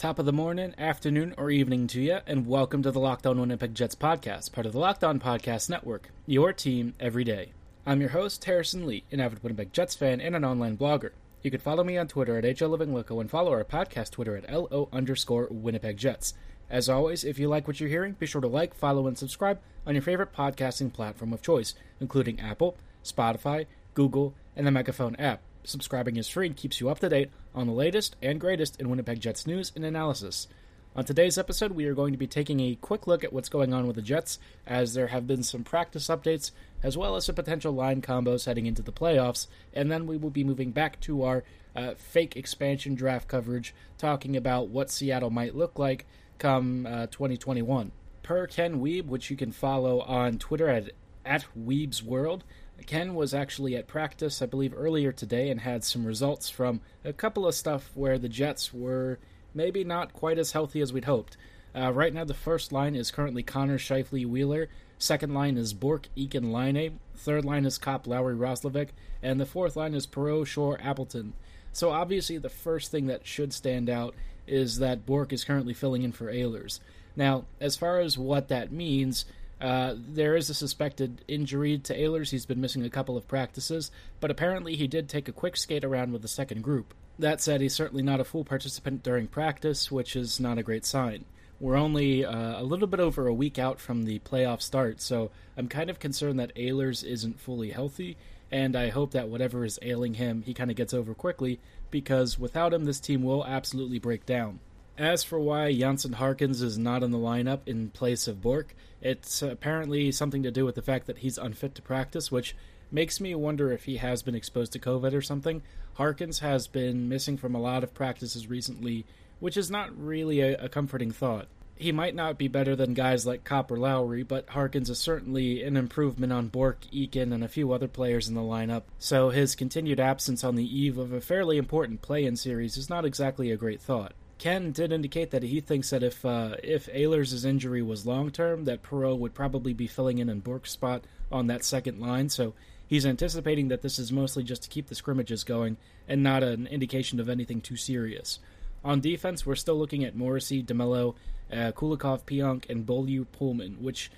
Top of the morning, afternoon, or evening to you, and welcome to the Locked On Winnipeg Jets podcast, part of the Locked On Podcast Network, your team every day. I'm your host, Harrison Lee, an avid Winnipeg Jets fan and an online blogger. You can follow me on Twitter at HLLivingLoco and follow our podcast Twitter at LO underscore Winnipeg Jets. As always, if you like what you're hearing, be sure to like, follow, and subscribe on your favorite podcasting platform of choice, including Apple, Spotify, Google, and the Megaphone app. Subscribing is free and keeps you up to date on the latest and greatest in Winnipeg Jets news and analysis. On today's episode, we are going to be taking a quick look at what's going on with the Jets, as there have been some practice updates, as well as some potential line combos heading into the playoffs, and then we will be moving back to our uh, fake expansion draft coverage, talking about what Seattle might look like come uh, 2021. Per Ken Wiebe, which you can follow on Twitter at, at Wiebe's World, Ken was actually at practice, I believe, earlier today and had some results from a couple of stuff where the Jets were maybe not quite as healthy as we'd hoped. Uh, right now, the first line is currently Connor Scheifele Wheeler. Second line is Bourque Eakin Laine. Third line is Copp Lowry Roslovic. And the fourth line is Perreault Shore Appleton. So obviously, the first thing that should stand out is that Bourque is currently filling in for Ehlers. Now, as far as what that means, uh, there is a suspected injury to Ehlers. He's been missing a couple of practices, but apparently he did take a quick skate around with the second group. That said, he's certainly not a full participant during practice, which is not a great sign. We're only uh, a little bit over a week out from the playoff start, so I'm kind of concerned that Ehlers isn't fully healthy, and I hope that whatever is ailing him, he kind of gets over quickly, because without him, this team will absolutely break down. As for why Jansen Harkins is not in the lineup in place of Bourque, it's apparently something to do with the fact that he's unfit to practice, which makes me wonder if he has been exposed to COVID or something. Harkins has been missing from a lot of practices recently, which is not really a, a comforting thought. He might not be better than guys like Copper Lowry, but Harkins is certainly an improvement on Bourque, Eakin, and a few other players in the lineup, so his continued absence on the eve of a fairly important play in series is not exactly a great thought. Ken did indicate that he thinks that if uh, if Ehlers' injury was long term, that Perreault would probably be filling in in Bourque's spot on that second line. So he's anticipating that this is mostly just to keep the scrimmages going and not an indication of anything too serious. On defense, we're still looking at Morrissey, DeMelo, uh, Kulikov, Pionk, and Beaulieu Poolman, which,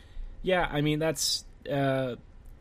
yeah, I mean, that's uh,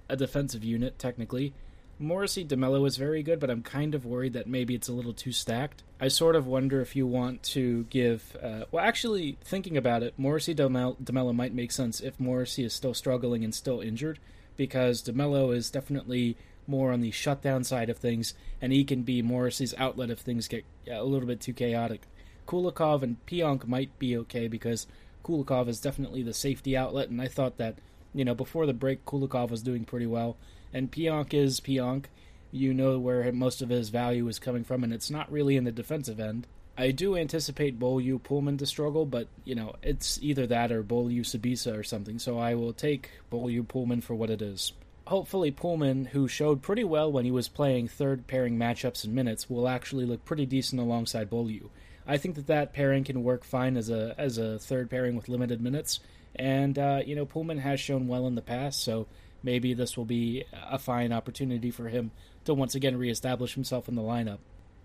a defensive unit, technically. Morrissey DeMelo is very good, but I'm kind of worried that maybe it's a little too stacked. I sort of wonder if you want to give. Uh, well, actually, thinking about it, Morrissey DeMelo might make sense if Morrissey is still struggling and still injured, because DeMelo is definitely more on the shutdown side of things, and he can be Morrissey's outlet if things get a little bit too chaotic. Kulikov and Pionk might be okay because Kulikov is definitely the safety outlet, and I thought that, you know, before the break, Kulikov was doing pretty well and Pionk is Pionk. You know where most of his value is coming from, and it's not really in the defensive end. I do anticipate Beaulieu Poolman to struggle, but you know it's either that or Beaulieu Sbisa or something. So I will take Beaulieu Poolman for what it is. Hopefully, Poolman, who showed pretty well when he was playing third pairing matchups in minutes, will actually look pretty decent alongside Beaulieu. I think that that pairing can work fine as a as a third pairing with limited minutes, and uh, you know Poolman has shown well in the past, so maybe this will be a fine opportunity for him to once again reestablish himself in the lineup.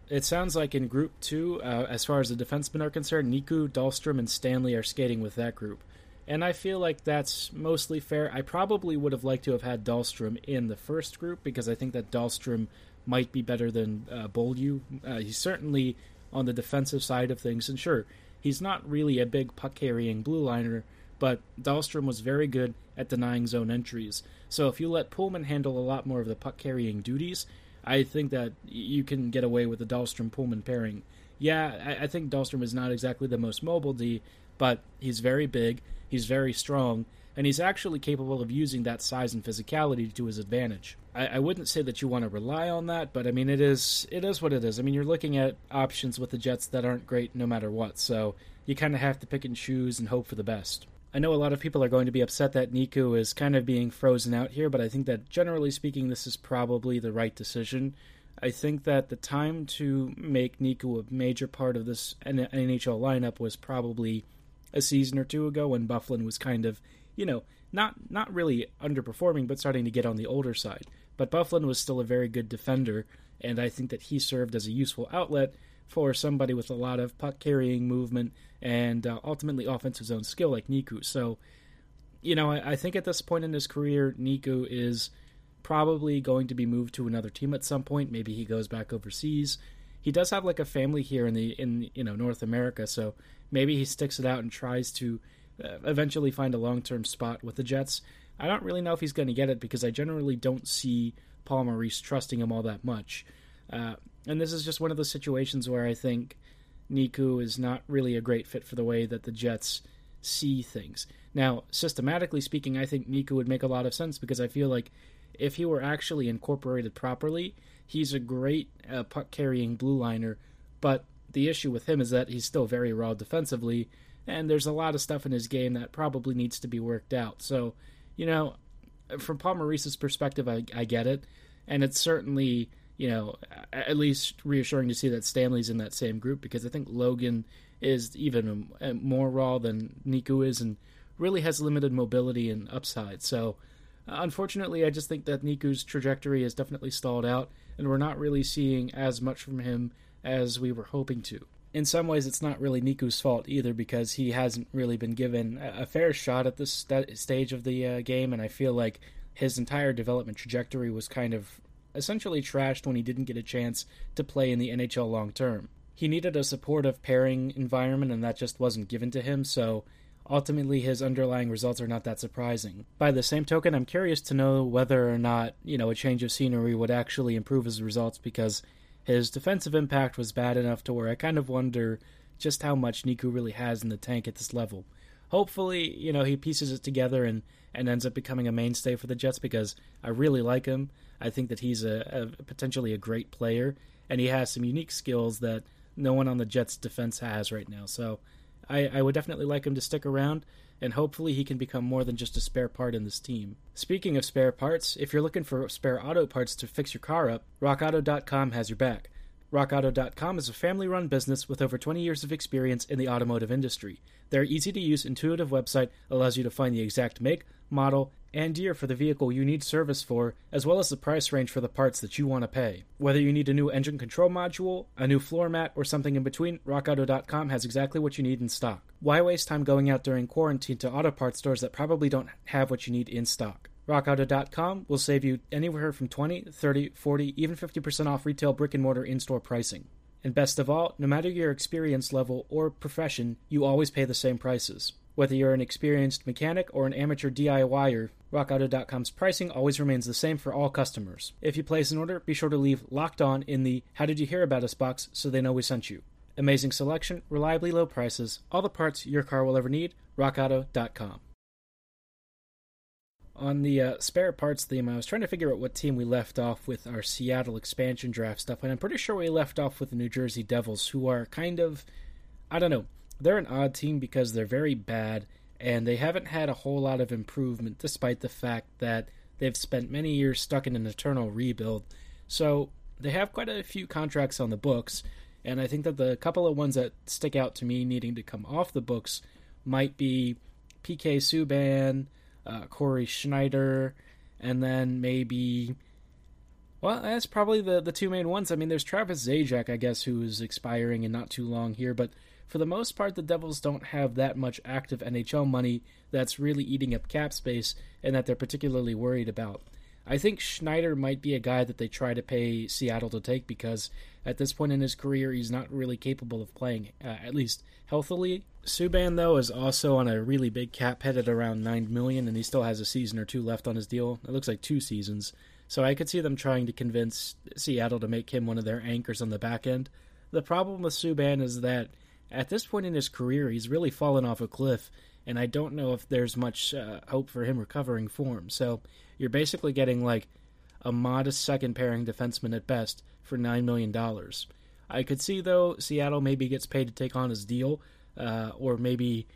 It sounds like in Group 2, uh, as far as the defensemen are concerned, Niku, Dahlstrom, and Stanley are skating with that group. And I feel like that's mostly fair. I probably would have liked to have had Dahlstrom in the first group because I think that Dahlstrom might be better than uh. Uh, he's certainly on the defensive side of things, and sure, he's not really a big puck carrying blue liner, but Dahlstrom was very good at denying zone entries. So if you let Poolman handle a lot more of the puck carrying duties, I think that you can get away with the Dahlstrom Poolman pairing. Yeah, I, I think Dahlstrom is not exactly the most mobile D, but he's very big, he's very strong, and he's actually capable of using that size and physicality to his advantage. I, I, wouldn't say that you want to rely on that, but I mean it is it is what it is. I mean you're looking at options with the Jets that aren't great no matter what, so you kind of have to pick and choose and hope for the best. I know a lot of people are going to be upset that Niku is kind of being frozen out here, but I think that generally speaking, this is probably the right decision. I think that the time to make Niku a major part of this NHL lineup was probably a season or two ago when Byfuglien was kind of, you know, not not really underperforming, but starting to get on the older side. But Byfuglien was still a very good defender, and I think that he served as a useful outlet for somebody with a lot of puck carrying movement and uh, ultimately offensive zone skill like Niku. So, you know, I, I, think at this point in his career, Niku is probably going to be moved to another team at some point. Maybe he goes back overseas. He does have like a family here in the in you know North America, so maybe he sticks it out and tries to uh, eventually find a long term spot with the Jets. I don't really know if he's going to get it because I generally don't see Paul Maurice trusting him all that much. Uh, and this is just one of those situations where I think Niku is not really a great fit for the way that the Jets see things. Now, systematically speaking, I think Niku would make a lot of sense because I feel like if he were actually incorporated properly, he's a great uh, puck carrying blue liner. But the issue with him is that he's still very raw defensively, and there's a lot of stuff in his game that probably needs to be worked out. So, you know, from Paul Maurice's perspective, I, I get it, and it's certainly you know at least reassuring to see that Stanley's in that same group because I think Logan is even more raw than Niku is and really has limited mobility and upside. So. Unfortunately, I just think that Niku's trajectory has definitely stalled out, and we're not really seeing as much from him as we were hoping to in some ways, it's not really Niku's fault either because he hasn't really been given a fair shot at this st- stage of the uh, game, and I feel like his entire development trajectory was kind of essentially trashed when he didn't get a chance to play in the NHL long term. He needed a supportive pairing environment, and that just wasn't given to him, so ultimately his underlying results are not that surprising. By the same token, I'm curious to know whether or not, you know, a change of scenery would actually improve his results because his defensive impact was bad enough to where I kind of wonder just how much Niku really has in the tank at this level. Hopefully, you know, he pieces it together and, and ends up becoming a mainstay for the Jets because I really like him. I think that he's a, a potentially a great player, and he has some unique skills that no one on the Jets defense has right now. So I, I would definitely like him to stick around and hopefully he can become more than just a spare part in this team. Speaking of spare parts, if you're looking for spare auto parts to fix your car up, rockauto.com has your back. RockAuto.com is a family run business with over 20 years of experience in the automotive industry. Their easy to use, intuitive website allows you to find the exact make, model, and year for the vehicle you need service for, as well as the price range for the parts that you want to pay. Whether you need a new engine control module, a new floor mat, or something in between, RockAuto.com has exactly what you need in stock. Why waste time going out during quarantine to auto parts stores that probably don't have what you need in stock? RockAuto.com will save you anywhere from 20, 30, 40, even 50% off retail brick and mortar in store pricing. And best of all, no matter your experience level or profession, you always pay the same prices. Whether you're an experienced mechanic or an amateur DIYer, RockAuto.com's pricing always remains the same for all customers. If you place an order, be sure to leave Locked On in the How Did You Hear About Us box so they know we sent you. Amazing selection, reliably low prices, all the parts your car will ever need, RockAuto.com. On the uh, spare parts theme, I was trying to figure out what team we left off with our Seattle expansion draft stuff, and I'm pretty sure we left off with the New Jersey Devils, who are kind of, I don't know, they're an odd team because they're very bad and they haven't had a whole lot of improvement despite the fact that they've spent many years stuck in an eternal rebuild. So they have quite a few contracts on the books, and I think that the couple of ones that stick out to me needing to come off the books might be PK Subban, uh, Cory Schneider, and then maybe. Well, that's probably the, the two main ones. I mean, there's Travis Zajac, I guess, who is expiring and not too long here, but for the most part, the Devils don't have that much active NHL money that's really eating up cap space and that they're particularly worried about. I think Schneider might be a guy that they try to pay Seattle to take because at this point in his career, he's not really capable of playing, uh, at least healthily. Subban, though, is also on a really big cap hit at around 9 million, and he still has a season or two left on his deal. It looks like two seasons. So I could see them trying to convince Seattle to make him one of their anchors on the back end. The problem with Subban is that at this point in his career, he's really fallen off a cliff, and I don't know if there's much uh, hope for him recovering form. So you're basically getting like a modest second pairing defenseman at best for $9 million. I could see, though, Seattle maybe gets paid to take on his deal, uh, or maybe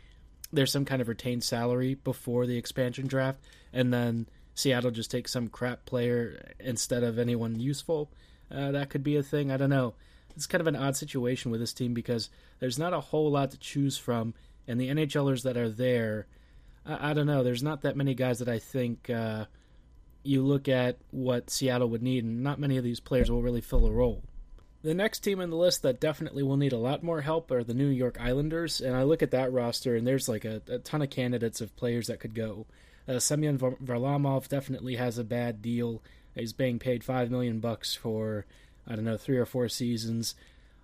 there's some kind of retained salary before the expansion draft, and then Seattle just takes some crap player instead of anyone useful. Uh, that could be a thing. I don't know it's kind of an odd situation with this team because there's not a whole lot to choose from, and the NHLers that are there, I, I don't know. There's not that many guys that I think uh, you look at what Seattle would need, and not many of these players will really fill a role. The next team on the list that definitely will need a lot more help are the New York Islanders, and I look at that roster and there's like a, a ton of candidates of players that could go. Uh, Semyon Varlamov definitely has a bad deal. He's being paid five million bucks for I don't know three or four seasons.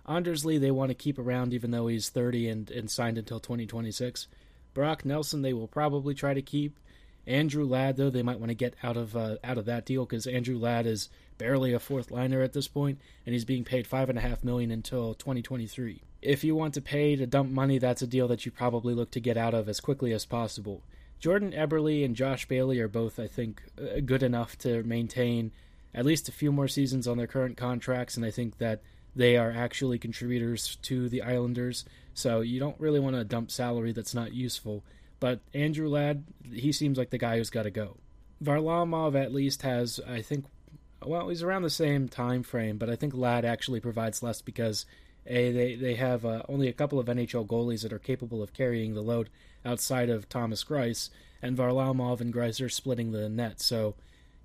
Anders Lee they want to keep around even though he's 30 and, and signed until 2026. Brock Nelson they will probably try to keep. Andrew Ladd though they might want to get out of uh, out of that deal because Andrew Ladd is barely a fourth liner at this point, and he's being paid five and a half million until 2023. If you want to pay to dump money, that's a deal that you probably look to get out of as quickly as possible. Jordan Eberle and Josh Bailey are both, I think, uh, good enough to maintain at least a few more seasons on their current contracts, and I think that they are actually contributors to the Islanders. So you don't really want to dump salary that's not useful. But Andrew Ladd, he seems like the guy who's got to go. Varlamov at least has, I think, well, he's around the same time frame, but I think Ladd actually provides less because a they they have uh, only a couple of NHL goalies that are capable of carrying the load outside of Thomas Greiss, and Varlamov and Greiss are splitting the net. So,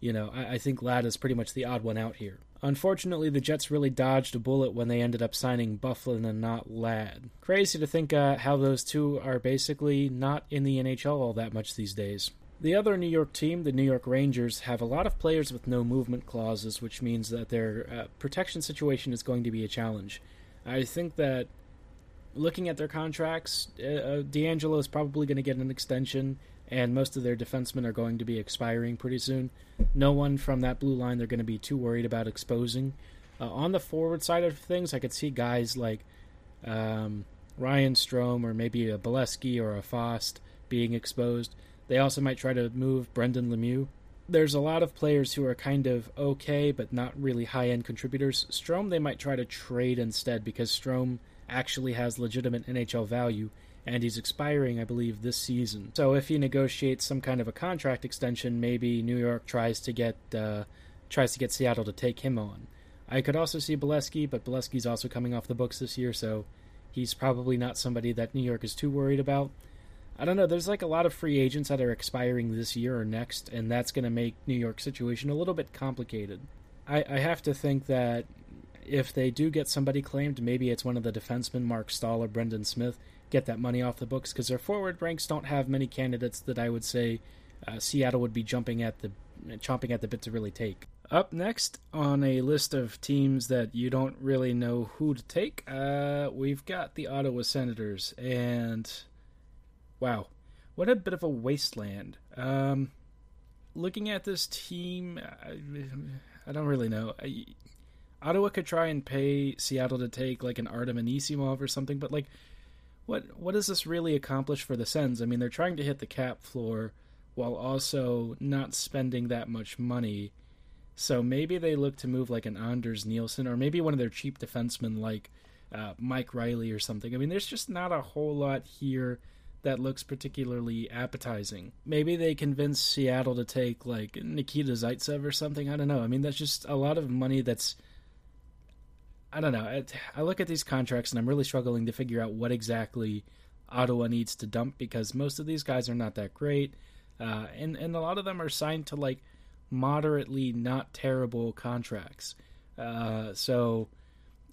you know, I, I think Ladd is pretty much the odd one out here. Unfortunately, the Jets really dodged a bullet when they ended up signing Byfuglien and not Ladd. Crazy to think uh, how those two are basically not in the NHL all that much these days. The other New York team, the New York Rangers, have a lot of players with no movement clauses, which means that their uh, protection situation is going to be a challenge. I think that looking at their contracts, uh, uh DeAngelo is probably going to get an extension, and most of their defensemen are going to be expiring pretty soon. No one from that blue line they're going to be too worried about exposing. Uh, on the forward side of things, I could see guys like um, Ryan Strome or maybe a Bolesky or a Fast being exposed. They also might try to move Brendan Lemieux. There's a lot of players who are kind of okay, but not really high end contributors. Strome, they might try to trade instead because Strome actually has legitimate NHL value, and he's expiring, I believe, this season. So if he negotiates some kind of a contract extension, maybe New York tries to get uh, tries to get Seattle to take him on. I could also see Bolesky, but Bolesky's also coming off the books this year, so he's probably not somebody that New York is too worried about. I don't know. There's like a lot of free agents that are expiring this year or next, and that's going to make New York's situation a little bit complicated. I, I have to think that if they do get somebody claimed, maybe it's one of the defensemen, Marc Staal or Brendan Smith, get that money off the books because their forward ranks don't have many candidates that I would say uh, Seattle would be jumping at the chomping at the bit to really take. Up next on a list of teams that you don't really know who to take, uh, we've got the Ottawa Senators, and wow, what a bit of a wasteland. Um, looking at this team, I, I don't really know. I, Ottawa could try and pay Seattle to take like an Artem Anisimov or something, but like, what what does this really accomplish for the Sens? I mean, they're trying to hit the cap floor while also not spending that much money. So maybe they look to move like an Anders Nilsson or maybe one of their cheap defensemen like uh, Mike Reilly or something. I mean, there's just not a whole lot here that looks particularly appetizing. Maybe they convince Seattle to take like Nikita Zaitsev or something. I don't know. I mean, that's just a lot of money that's. I don't know. I look at these contracts and I'm really struggling to figure out what exactly Ottawa needs to dump because most of these guys are not that great, uh, and and a lot of them are signed to like moderately not terrible contracts. Uh, so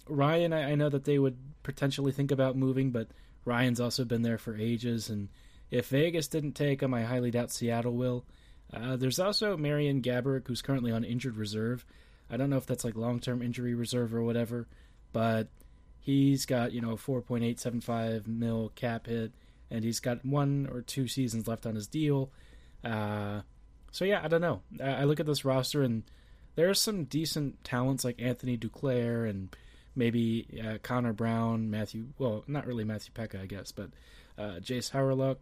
Ryan, I, I know that they would potentially think about moving, but Ryan's also been there for ages, and if Vegas didn't take him, I highly doubt Seattle will. Uh, there's also Marian Gaborik, who's currently on injured reserve. I don't know if that's like long term injury reserve or whatever, but he's got, you know, 4.875 mil cap hit, and he's got one or two seasons left on his deal. Uh, so, yeah, I don't know. I, I look at this roster, and there are some decent talents like Anthony Duclair and maybe uh, Connor Brown, Matthew, well, not really Matthew Peca, I guess, but uh, Jayce Hawryluk,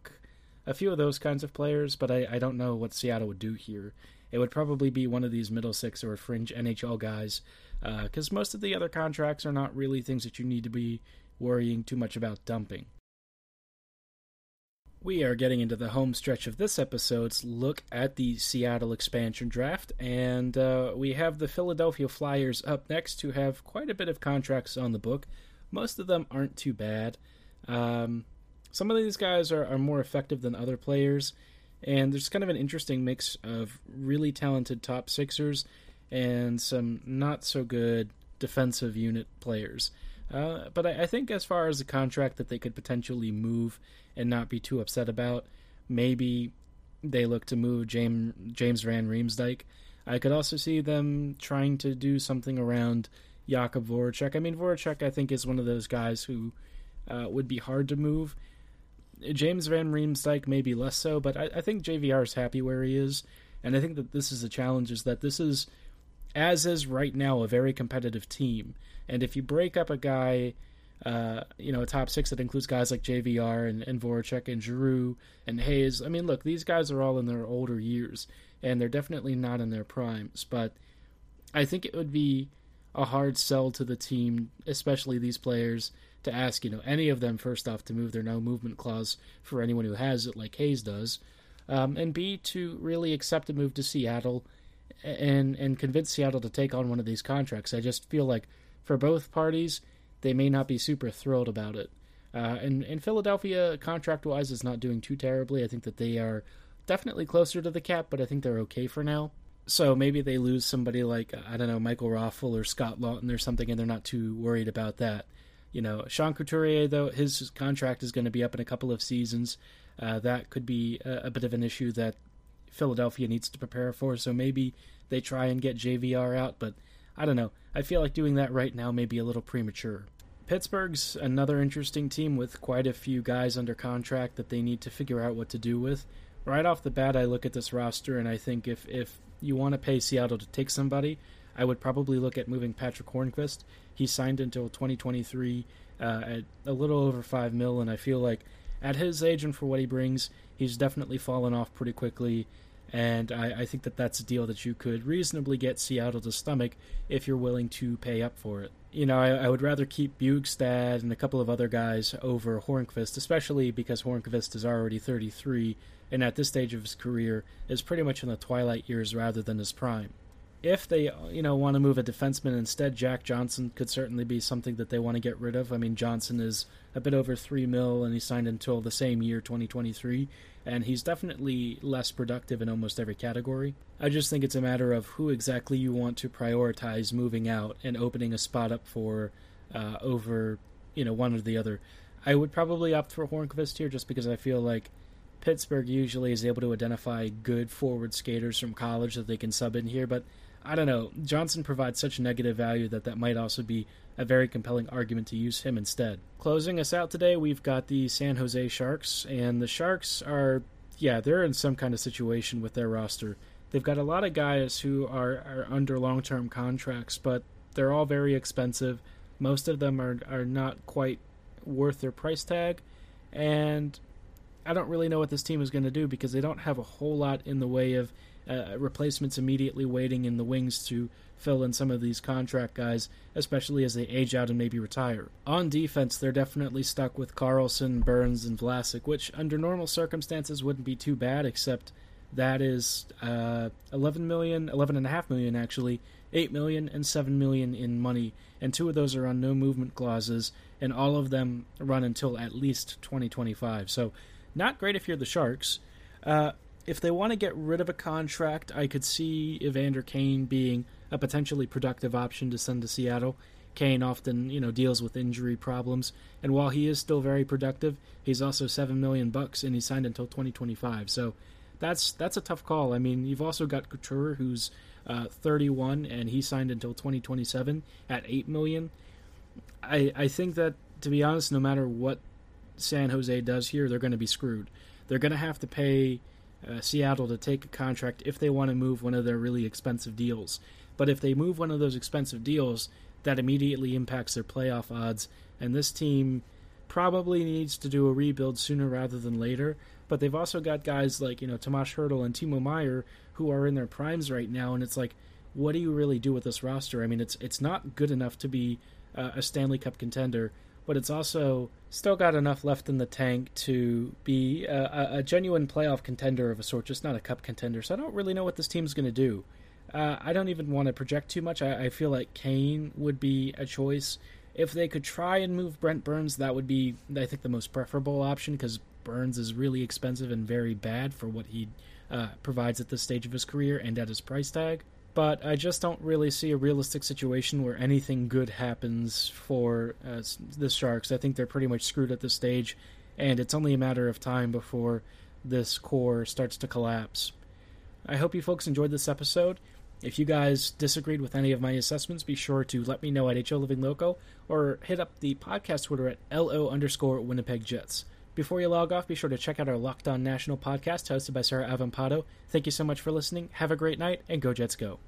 a few of those kinds of players, but I, I don't know what Seattle would do here. It would probably be one of these middle six or fringe NHL guys, because uh, most of the other contracts are not really things that you need to be worrying too much about dumping. We are getting into the home stretch of this episode's look at the Seattle expansion draft, and uh, we have the Philadelphia Flyers up next, who have quite a bit of contracts on the book. Most of them aren't too bad. Um, some of these guys are, are more effective than other players, and there's kind of an interesting mix of really talented top sixers and some not so good defensive unit players. Uh, but I, I, think as far as a contract that they could potentially move and not be too upset about, maybe they look to move James James Van Riemsdyk. I could also see them trying to do something around Jakub Voracek. I mean, Voracek I think is one of those guys who uh, would be hard to move. James Van Riemsdyk maybe less so, but I, I think JVR is happy where he is, and I think that this is a challenge. Is that this is, as is right now, a very competitive team, and if you break up a guy, uh, you know, a top six that includes guys like JVR and, and Voracek and Giroux and Hayes. I mean, look, these guys are all in their older years, and they're definitely not in their primes, but I think it would be a hard sell to the team, especially these players, to ask, you know, any of them first off to move their no movement clause for anyone who has it, like Hayes does, um, and B to really accept a move to Seattle and and convince Seattle to take on one of these contracts. I just feel like for both parties, they may not be super thrilled about it. Uh, and and Philadelphia contract wise is not doing too terribly. I think that they are definitely closer to the cap, but I think they're okay for now. So maybe they lose somebody like I don't know Michael Raffl or Scott Laughton or something, and they're not too worried about that. You know, Sean Couturier, though, his contract is going to be up in a couple of seasons. Uh, that could be a, a, bit of an issue that Philadelphia needs to prepare for. So maybe they try and get JVR out, but I don't know. I feel like doing that right now may be a little premature. Pittsburgh's another interesting team with quite a few guys under contract that they need to figure out what to do with. Right off the bat, I look at this roster and I think if, if you want to pay Seattle to take somebody, I would probably look at moving Patrick Hornqvist. He signed until 2023 uh, at a little over five mil, and I feel like at his age and for what he brings, he's definitely fallen off pretty quickly. And I, I think that that's a deal that you could reasonably get Seattle to stomach if you're willing to pay up for it. You know, I, I would rather keep Bjugstad and a couple of other guys over Hornqvist, especially because Hornqvist is already 33 and at this stage of his career is pretty much in the twilight years rather than his prime if they you know want to move a defenseman instead, Jack Johnson could certainly be something that they want to get rid of. I mean, Johnson is a bit over three mil, and he signed until the same year, 2023, and he's definitely less productive in almost every category. I just think it's a matter of who exactly you want to prioritize moving out and opening a spot up for uh, over you know one or the other. I would probably opt for Hornqvist here, just because I feel like. Pittsburgh usually is able to identify good forward skaters from college that they can sub in here, but I don't know. Johnson provides such negative value that that might also be a very compelling argument to use him instead. Closing us out today, we've got the San Jose Sharks, and the Sharks are, yeah, they're in some kind of situation with their roster. They've got a lot of guys who are, are under long term contracts, but they're all very expensive. Most of them are, are not quite worth their price tag, and I don't really know what this team is going to do because they don't have a whole lot in the way of uh, replacements immediately waiting in the wings to fill in some of these contract guys, especially as they age out and maybe retire. On defense, they're definitely stuck with Karlsson, Burns, and Vlasic, which under normal circumstances wouldn't be too bad, except that is uh, 11 million, 11.5 million actually, 8 million, and 7 million in money, and two of those are on no movement clauses, and all of them run until at least 2025. So, not great if you're the Sharks. Uh, if they want to get rid of a contract, I could see Evander Kane being a potentially productive option to send to Seattle. Kane often, you know, deals with injury problems, and while he is still very productive, he's also seven million bucks, and he's signed until 2025. So that's that's a tough call. I mean, you've also got Couture, who's uh, 31, and he signed until 2027 at eight million. I I think that to be honest, no matter what San Jose does here, they're going to be screwed. They're going to have to pay uh, Seattle to take a contract if they want to move one of their really expensive deals. But if they move one of those expensive deals, that immediately impacts their playoff odds. And this team probably needs to do a rebuild sooner rather than later. But they've also got guys like, you know, Tomas Hertl and Timo Meier who are in their primes right now. And it's like, what do you really do with this roster? I mean, it's it's not good enough to be uh, a Stanley Cup contender but it's also still got enough left in the tank to be a, a genuine playoff contender of a sort, just not a cup contender. So I don't really know what this team's going to do. Uh, I don't even want to project too much. I, I, feel like Kane would be a choice. If they could try and move Brent Burns, that would be, I think, the most preferable option because Burns is really expensive and very bad for what he uh, provides at this stage of his career and at his price tag. But I just don't really see a realistic situation where anything good happens for uh, the Sharks. I think they're pretty much screwed at this stage, and it's only a matter of time before this core starts to collapse. I hope you folks enjoyed this episode. If you guys disagreed with any of my assessments, be sure to let me know at HO Living Loco or hit up the podcast Twitter at LO underscore Winnipeg Jets. Before you log off, be sure to check out our Locked On National podcast hosted by Sarah Avampado. Thank you so much for listening. Have a great night, and go Jets go.